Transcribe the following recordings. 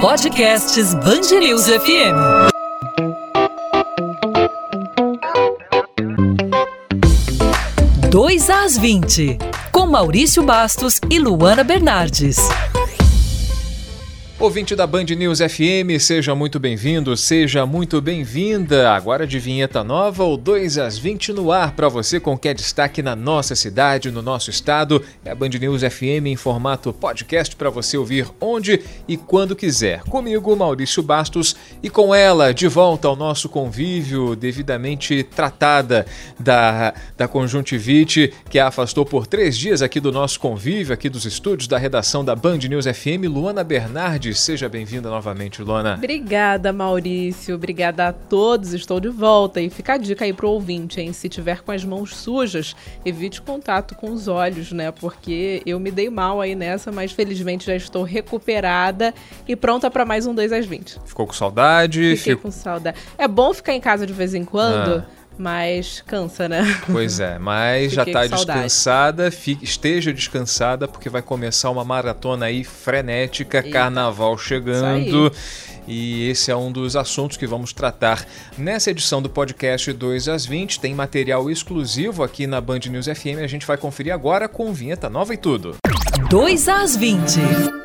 Podcasts Bangerils FM. Dois às 20, com Maurício Bastos e Luana Bernardes. Ouvinte da Band News FM, seja muito bem-vindo, seja muito bem-vinda. Agora de vinheta nova, o 2 às 20 no ar para você com que é destaque na nossa cidade, no nosso estado. É a Band News FM em formato podcast para você ouvir onde e quando quiser. Comigo, Maurício Bastos, e com ela, de volta ao nosso convívio, devidamente tratada da, da conjuntivite, que a afastou por três dias aqui do nosso convívio, aqui dos estúdios da redação da Band News FM, Luana Seja bem-vinda novamente, Luana. Obrigada, Maurício. Obrigada a todos. Estou de volta. E fica a dica aí pro ouvinte, hein? Se tiver com as mãos sujas, evite contato com os olhos, né? Porque eu me dei mal aí nessa, mas felizmente já estou recuperada e pronta para mais um 2 às 20. Ficou com saudade? Fiquei Fico... com saudade. É bom ficar em casa de vez em quando. Ah mas cansa, né? Pois é, mas já está descansada, fique, esteja descansada, porque vai começar uma maratona aí frenética, Eita. carnaval chegando. E esse é um dos assuntos que vamos tratar nessa edição do podcast 2 às 20. Tem material exclusivo aqui na Band News FM. A gente vai conferir agora com vinheta nova e tudo. 2 às 20.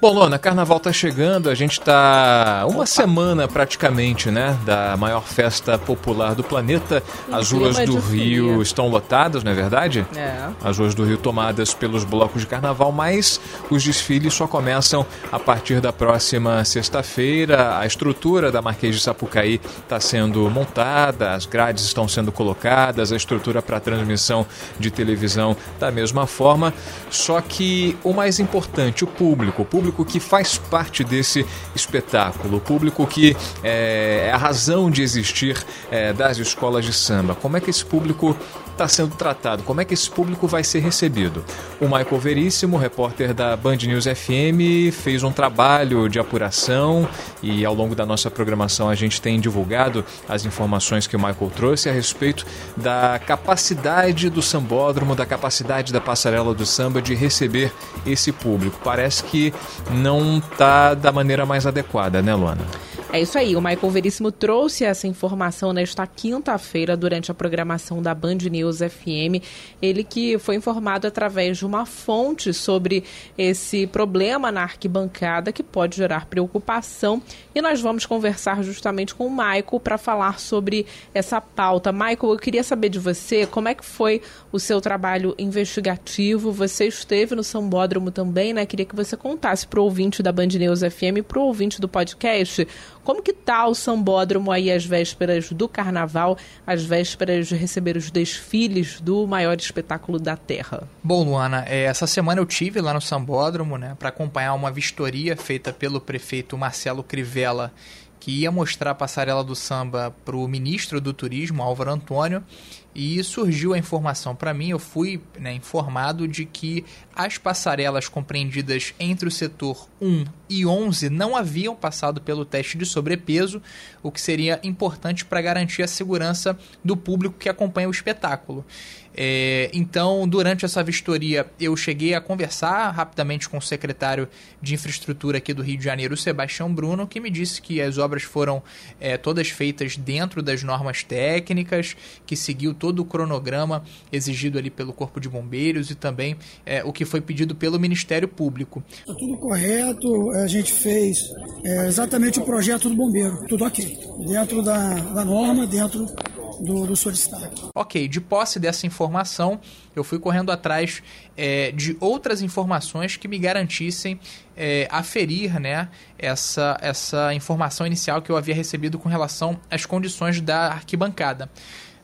Bom, Lona, carnaval tá chegando, a gente tá uma semana praticamente, né, da maior festa popular do planeta. As ruas do Rio estão lotadas, não é verdade? É. As ruas do Rio tomadas pelos blocos de carnaval, mas os desfiles só começam a partir da próxima sexta-feira. A estrutura da Marquês de Sapucaí está sendo montada, as grades estão sendo colocadas, a estrutura para transmissão de televisão da mesma forma. Só que o mais importante, o público, o público público que faz parte desse espetáculo, o público que é, é a razão de existir é, das escolas de samba. Como é que esse público está sendo tratado? Como é que esse público vai ser recebido? O Michael Veríssimo, repórter da Band News FM, fez um trabalho de apuração e ao longo da nossa programação a gente tem divulgado as informações que o Michael trouxe a respeito da capacidade do sambódromo, da capacidade da passarela do samba de receber esse público. Parece que não está da maneira mais adequada, né, Luana? É isso aí, o Michael Veríssimo trouxe essa informação nesta quinta-feira durante a programação da Band News FM. Ele que foi informado através de uma fonte sobre esse problema na arquibancada que pode gerar preocupação. E nós vamos conversar justamente com o Michael para falar sobre essa pauta. Michael, eu queria saber de você como é que foi o seu trabalho investigativo. Você esteve no Sambódromo também, né? Queria que você contasse para o ouvinte da Band News FM e para o ouvinte do podcast como que tá o sambódromo aí às vésperas do carnaval, às vésperas de receber os desfiles do maior espetáculo da Terra? Bom, Luana, é, essa semana eu tive lá no sambódromo, né, para acompanhar uma vistoria feita pelo prefeito Marcelo Crivella que ia mostrar a passarela do samba para o ministro do Turismo, Álvaro Antônio, e surgiu a informação para mim, eu fui né, informado de que as passarelas compreendidas entre o setor 1 e 11 não haviam passado pelo teste de sobrepeso, o que seria importante para garantir a segurança do público que acompanha o espetáculo. É, então, durante essa vistoria, eu cheguei a conversar rapidamente com o secretário de Infraestrutura aqui do Rio de Janeiro, Sebastião Bruno, que me disse que as obras foram é, todas feitas dentro das normas técnicas, que seguiu todo o cronograma exigido ali pelo Corpo de Bombeiros e também é, o que foi pedido pelo Ministério Público. Tá tudo correto, a gente fez é, exatamente o projeto do bombeiro, tudo ok, dentro da, da norma, dentro do, do solicitado. Ok, de posse dessa informação, eu fui correndo atrás é, de outras informações que me garantissem é, aferir né, essa, essa informação inicial que eu havia recebido com relação às condições da arquibancada.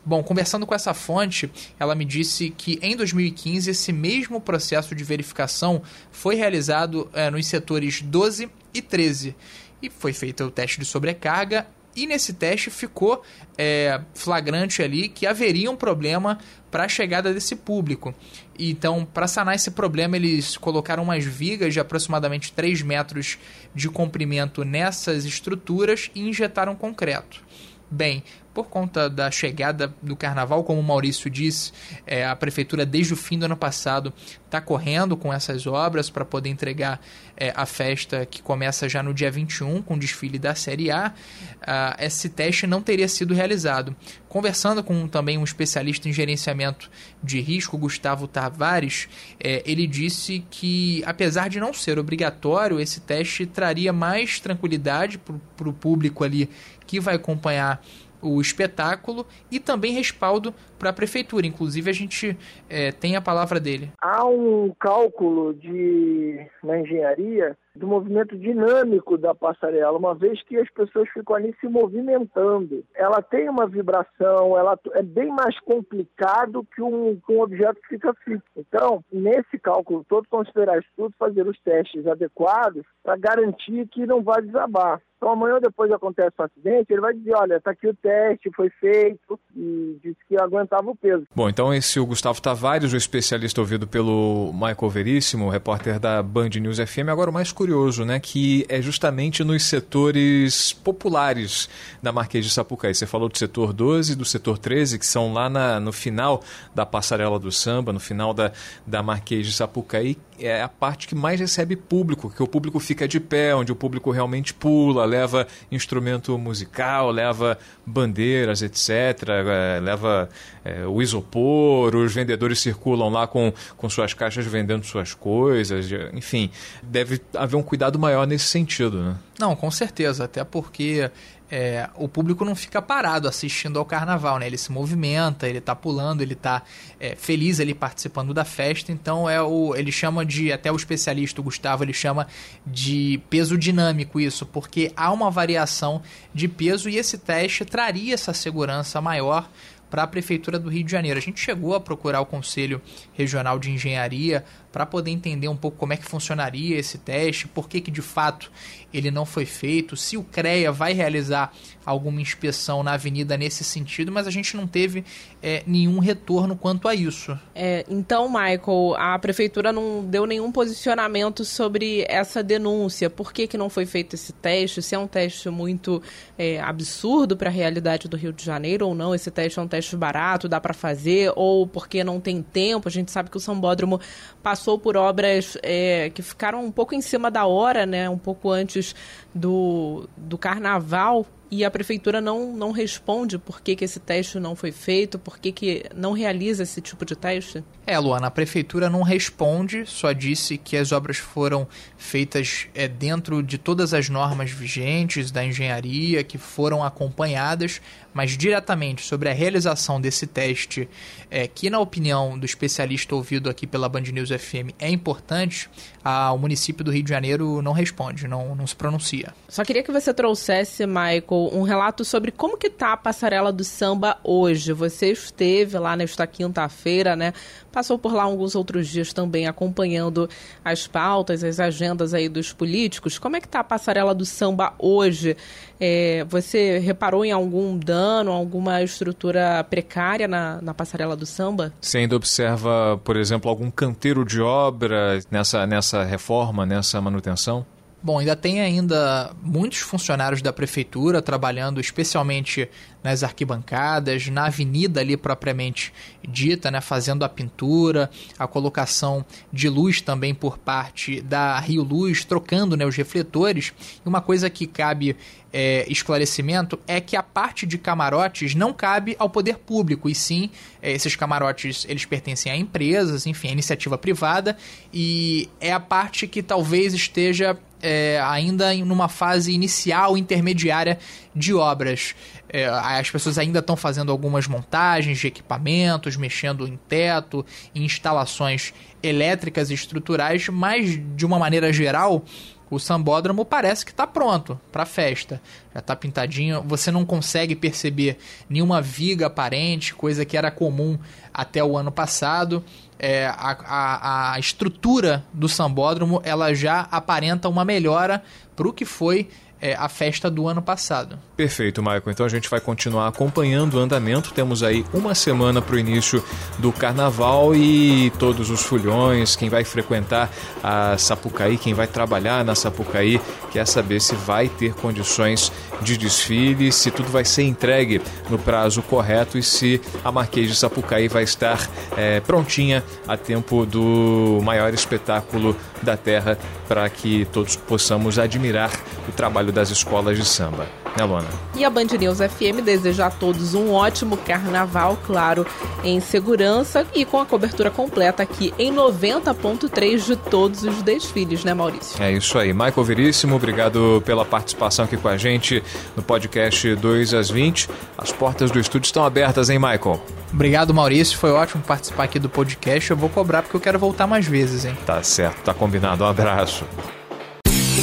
Bom, conversando com essa fonte, ela me disse que em 2015 esse mesmo processo de verificação foi realizado é, nos setores 12 e 13 e foi feito o teste de sobrecarga e nesse teste ficou é, flagrante ali que haveria um problema para a chegada desse público. Então, para sanar esse problema, eles colocaram umas vigas de aproximadamente 3 metros de comprimento nessas estruturas e injetaram concreto. Bem, por conta da chegada do carnaval, como o Maurício disse, é, a prefeitura desde o fim do ano passado está correndo com essas obras para poder entregar é, a festa que começa já no dia 21 com o desfile da Série A. Ah, esse teste não teria sido realizado. Conversando com também um especialista em gerenciamento de risco, Gustavo Tavares, é, ele disse que, apesar de não ser obrigatório, esse teste traria mais tranquilidade para o público ali que vai acompanhar o espetáculo e também respaldo para a prefeitura. Inclusive, a gente é, tem a palavra dele. Há um cálculo de, na engenharia do movimento dinâmico da passarela, uma vez que as pessoas ficam ali se movimentando. Ela tem uma vibração, ela é bem mais complicado que um, que um objeto que fica fixo. Então, nesse cálculo todo, considerar isso tudo, fazer os testes adequados para garantir que não vai desabar. Então amanhã ou depois acontece um acidente, ele vai dizer, olha, está aqui o teste, foi feito e disse que aguentava o peso. Bom, então esse é o Gustavo Tavares, o especialista ouvido pelo Michael Veríssimo, repórter da Band News FM. Agora o mais curioso, né, que é justamente nos setores populares da Marquês de Sapucaí. Você falou do setor 12 e do setor 13, que são lá na, no final da passarela do samba, no final da, da Marquês de Sapucaí, é a parte que mais recebe público, que o público fica de pé, onde o público realmente pula, leva instrumento musical, leva bandeiras, etc., é, leva é, o isopor, os vendedores circulam lá com, com suas caixas vendendo suas coisas, enfim, deve haver um cuidado maior nesse sentido, né? Não, com certeza, até porque é, o público não fica parado assistindo ao carnaval, né? Ele se movimenta, ele tá pulando, ele tá é, feliz ali participando da festa, então é o. Ele chama de. Até o especialista, o Gustavo, ele chama de peso dinâmico isso, porque há uma variação de peso e esse teste traria essa segurança maior para a Prefeitura do Rio de Janeiro. A gente chegou a procurar o Conselho Regional de Engenharia para poder entender um pouco como é que funcionaria esse teste, por que, que de fato ele não foi feito, se o CREA vai realizar alguma inspeção na avenida nesse sentido, mas a gente não teve é, nenhum retorno quanto a isso. É, então, Michael, a prefeitura não deu nenhum posicionamento sobre essa denúncia. Por que, que não foi feito esse teste? Se é um teste muito é, absurdo para a realidade do Rio de Janeiro ou não? Esse teste é um teste barato, dá para fazer? Ou porque não tem tempo? A gente sabe que o Sambódromo passou passou por obras é, que ficaram um pouco em cima da hora, né? Um pouco antes do, do carnaval e a prefeitura não, não responde por que, que esse teste não foi feito, por que, que não realiza esse tipo de teste? É, Luana, a prefeitura não responde, só disse que as obras foram feitas é, dentro de todas as normas vigentes da engenharia, que foram acompanhadas, mas diretamente sobre a realização desse teste, é, que na opinião do especialista ouvido aqui pela Band News FM é importante, a, o município do Rio de Janeiro não responde, não, não se pronuncia. Só queria que você trouxesse, Michael, um relato sobre como que tá a passarela do samba hoje. Você esteve lá nesta quinta-feira, né? Passou por lá alguns outros dias também acompanhando as pautas, as agendas aí dos políticos. Como é que tá a passarela do samba hoje? É, você reparou em algum dano, alguma estrutura precária na, na passarela do samba? Você ainda observa, por exemplo, algum canteiro de obra nessa, nessa reforma, nessa manutenção? Bom, ainda tem ainda muitos funcionários da prefeitura trabalhando especialmente nas arquibancadas, na avenida ali propriamente dita, né, fazendo a pintura, a colocação de luz também por parte da Rio Luz, trocando né, os refletores. E uma coisa que cabe é, esclarecimento é que a parte de camarotes não cabe ao poder público, e sim, é, esses camarotes eles pertencem a empresas, enfim, a iniciativa privada, e é a parte que talvez esteja é, ainda em uma fase inicial, intermediária de obras. É, as pessoas ainda estão fazendo algumas montagens de equipamentos, mexendo em teto, em instalações elétricas e estruturais, mas de uma maneira geral, o sambódromo parece que está pronto para festa. Já está pintadinho, você não consegue perceber nenhuma viga aparente, coisa que era comum até o ano passado é, a, a, a, estrutura do sambódromo ela já aparenta uma melhora para o que foi é, a festa do ano passado. Perfeito, Michael. Então a gente vai continuar acompanhando o andamento. Temos aí uma semana para o início do carnaval e todos os fulhões, quem vai frequentar a Sapucaí, quem vai trabalhar na Sapucaí, quer saber se vai ter condições de desfile, se tudo vai ser entregue no prazo correto e se a Marquês de Sapucaí vai estar é, prontinha a tempo do maior espetáculo da Terra para que todos possamos admirar o trabalho das escolas de samba. Né, Luana? E a Band News FM deseja a todos um ótimo carnaval, claro, em segurança e com a cobertura completa aqui em 90.3 de todos os desfiles, né, Maurício? É isso aí. Michael Veríssimo, obrigado pela participação aqui com a gente no podcast 2 às 20. As portas do estúdio estão abertas, hein, Michael? Obrigado, Maurício. Foi ótimo participar aqui do podcast. Eu vou cobrar porque eu quero voltar mais vezes, hein? Tá certo, tá combinado. Um abraço.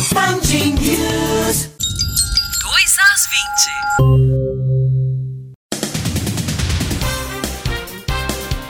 2 às 20.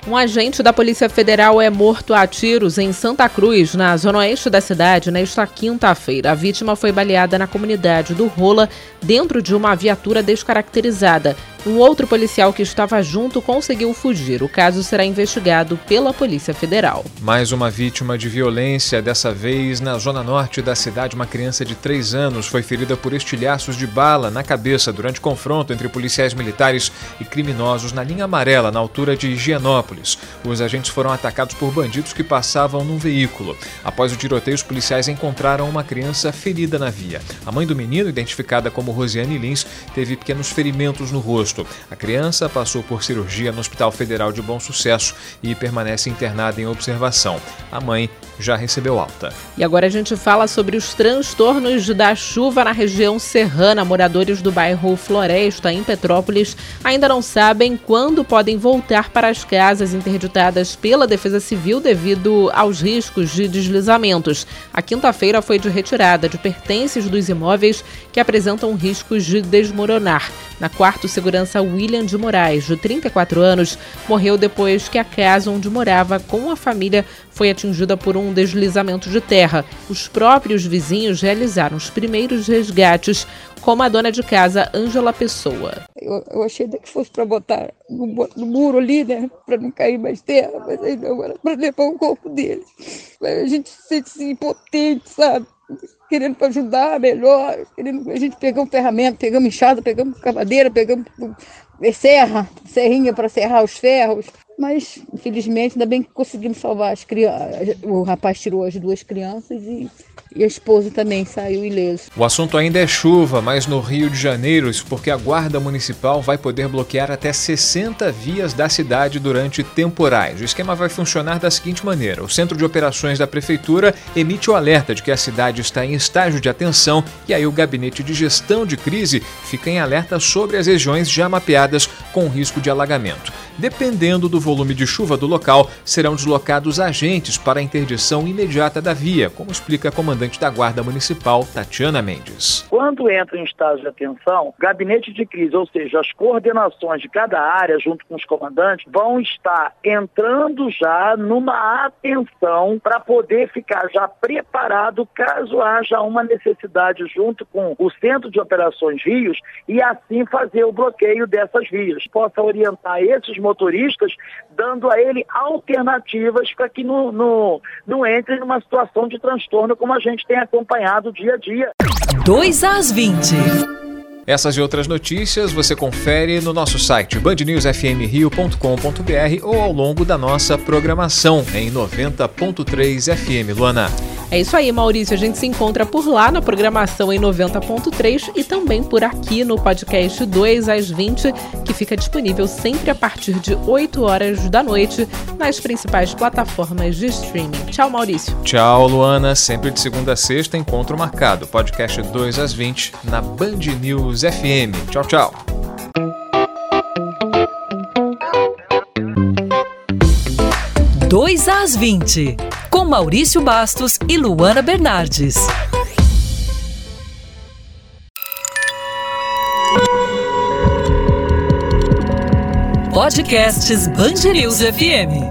Um agente da Polícia Federal é morto a tiros em Santa Cruz, na zona oeste da cidade, nesta quinta-feira. A vítima foi baleada na comunidade do Rola, dentro de uma viatura descaracterizada. Um outro policial que estava junto conseguiu fugir. O caso será investigado pela Polícia Federal. Mais uma vítima de violência, dessa vez na zona norte da cidade. Uma criança de 3 anos foi ferida por estilhaços de bala na cabeça durante confronto entre policiais militares e criminosos na linha amarela, na altura de Higienópolis. Os agentes foram atacados por bandidos que passavam num veículo. Após o tiroteio, os policiais encontraram uma criança ferida na via. A mãe do menino, identificada como Rosiane Lins, teve pequenos ferimentos no rosto. A criança passou por cirurgia no Hospital Federal de Bom Sucesso e permanece internada em observação. A mãe já recebeu alta. E agora a gente fala sobre os transtornos da chuva na região serrana. Moradores do bairro Floresta, em Petrópolis, ainda não sabem quando podem voltar para as casas interditadas pela Defesa Civil devido aos riscos de deslizamentos. A quinta-feira foi de retirada de pertences dos imóveis que apresentam riscos de desmoronar. Na quarta, o segurança William de Moraes, de 34 anos, morreu depois que a casa onde morava com a família foi atingida por um deslizamento de terra. Os próprios vizinhos realizaram os primeiros resgates, como a dona de casa, Ângela Pessoa. Eu, eu achei que fosse para botar no, no, muro ali, né, para não cair mais terra, mas aí não, era para levar o corpo dele. A gente se sente assim, impotente, sabe? Querendo para ajudar melhor, querendo a gente pegamos ferramenta, pegamos enxada, pegamos cavadeira, pegamos serra, serrinha para serrar os ferros. Mas, infelizmente, ainda bem que conseguimos salvar as crianças. O rapaz tirou as duas crianças e, e a esposa também saiu ileso. O assunto ainda é chuva, mas no Rio de Janeiro, isso porque a Guarda Municipal vai poder bloquear até 60 vias da cidade durante temporais. O esquema vai funcionar da seguinte maneira: o Centro de Operações da Prefeitura emite o alerta de que a cidade está em estágio de atenção e aí o Gabinete de Gestão de Crise fica em alerta sobre as regiões já mapeadas com risco de alagamento. Dependendo do volume de chuva do local, serão deslocados agentes para a interdição imediata da via, como explica a comandante da Guarda Municipal, Tatiana Mendes. Quando entra em estágio de atenção, gabinete de crise, ou seja, as coordenações de cada área, junto com os comandantes, vão estar entrando já numa atenção para poder ficar já preparado caso haja uma necessidade junto com o Centro de Operações Rios e assim fazer o bloqueio dessas vias. Possa orientar esses motoristas, dando a ele alternativas para que não, não, não entre numa situação de transtorno como a gente tem acompanhado dia a dia. 2 às 20. Essas e outras notícias você confere no nosso site bandnewsfmrio.com.br ou ao longo da nossa programação em 90.3 FM. Luana. É isso aí, Maurício. A gente se encontra por lá na programação em 90.3 e também por aqui no podcast 2 às 20, que fica disponível sempre a partir de 8 horas da noite nas principais plataformas de streaming. Tchau, Maurício. Tchau, Luana. Sempre de segunda a sexta, encontro marcado. Podcast 2 às 20 na Band News FM. Tchau, tchau. Dois às 20, com Maurício Bastos e Luana Bernardes. Podcasts News FM.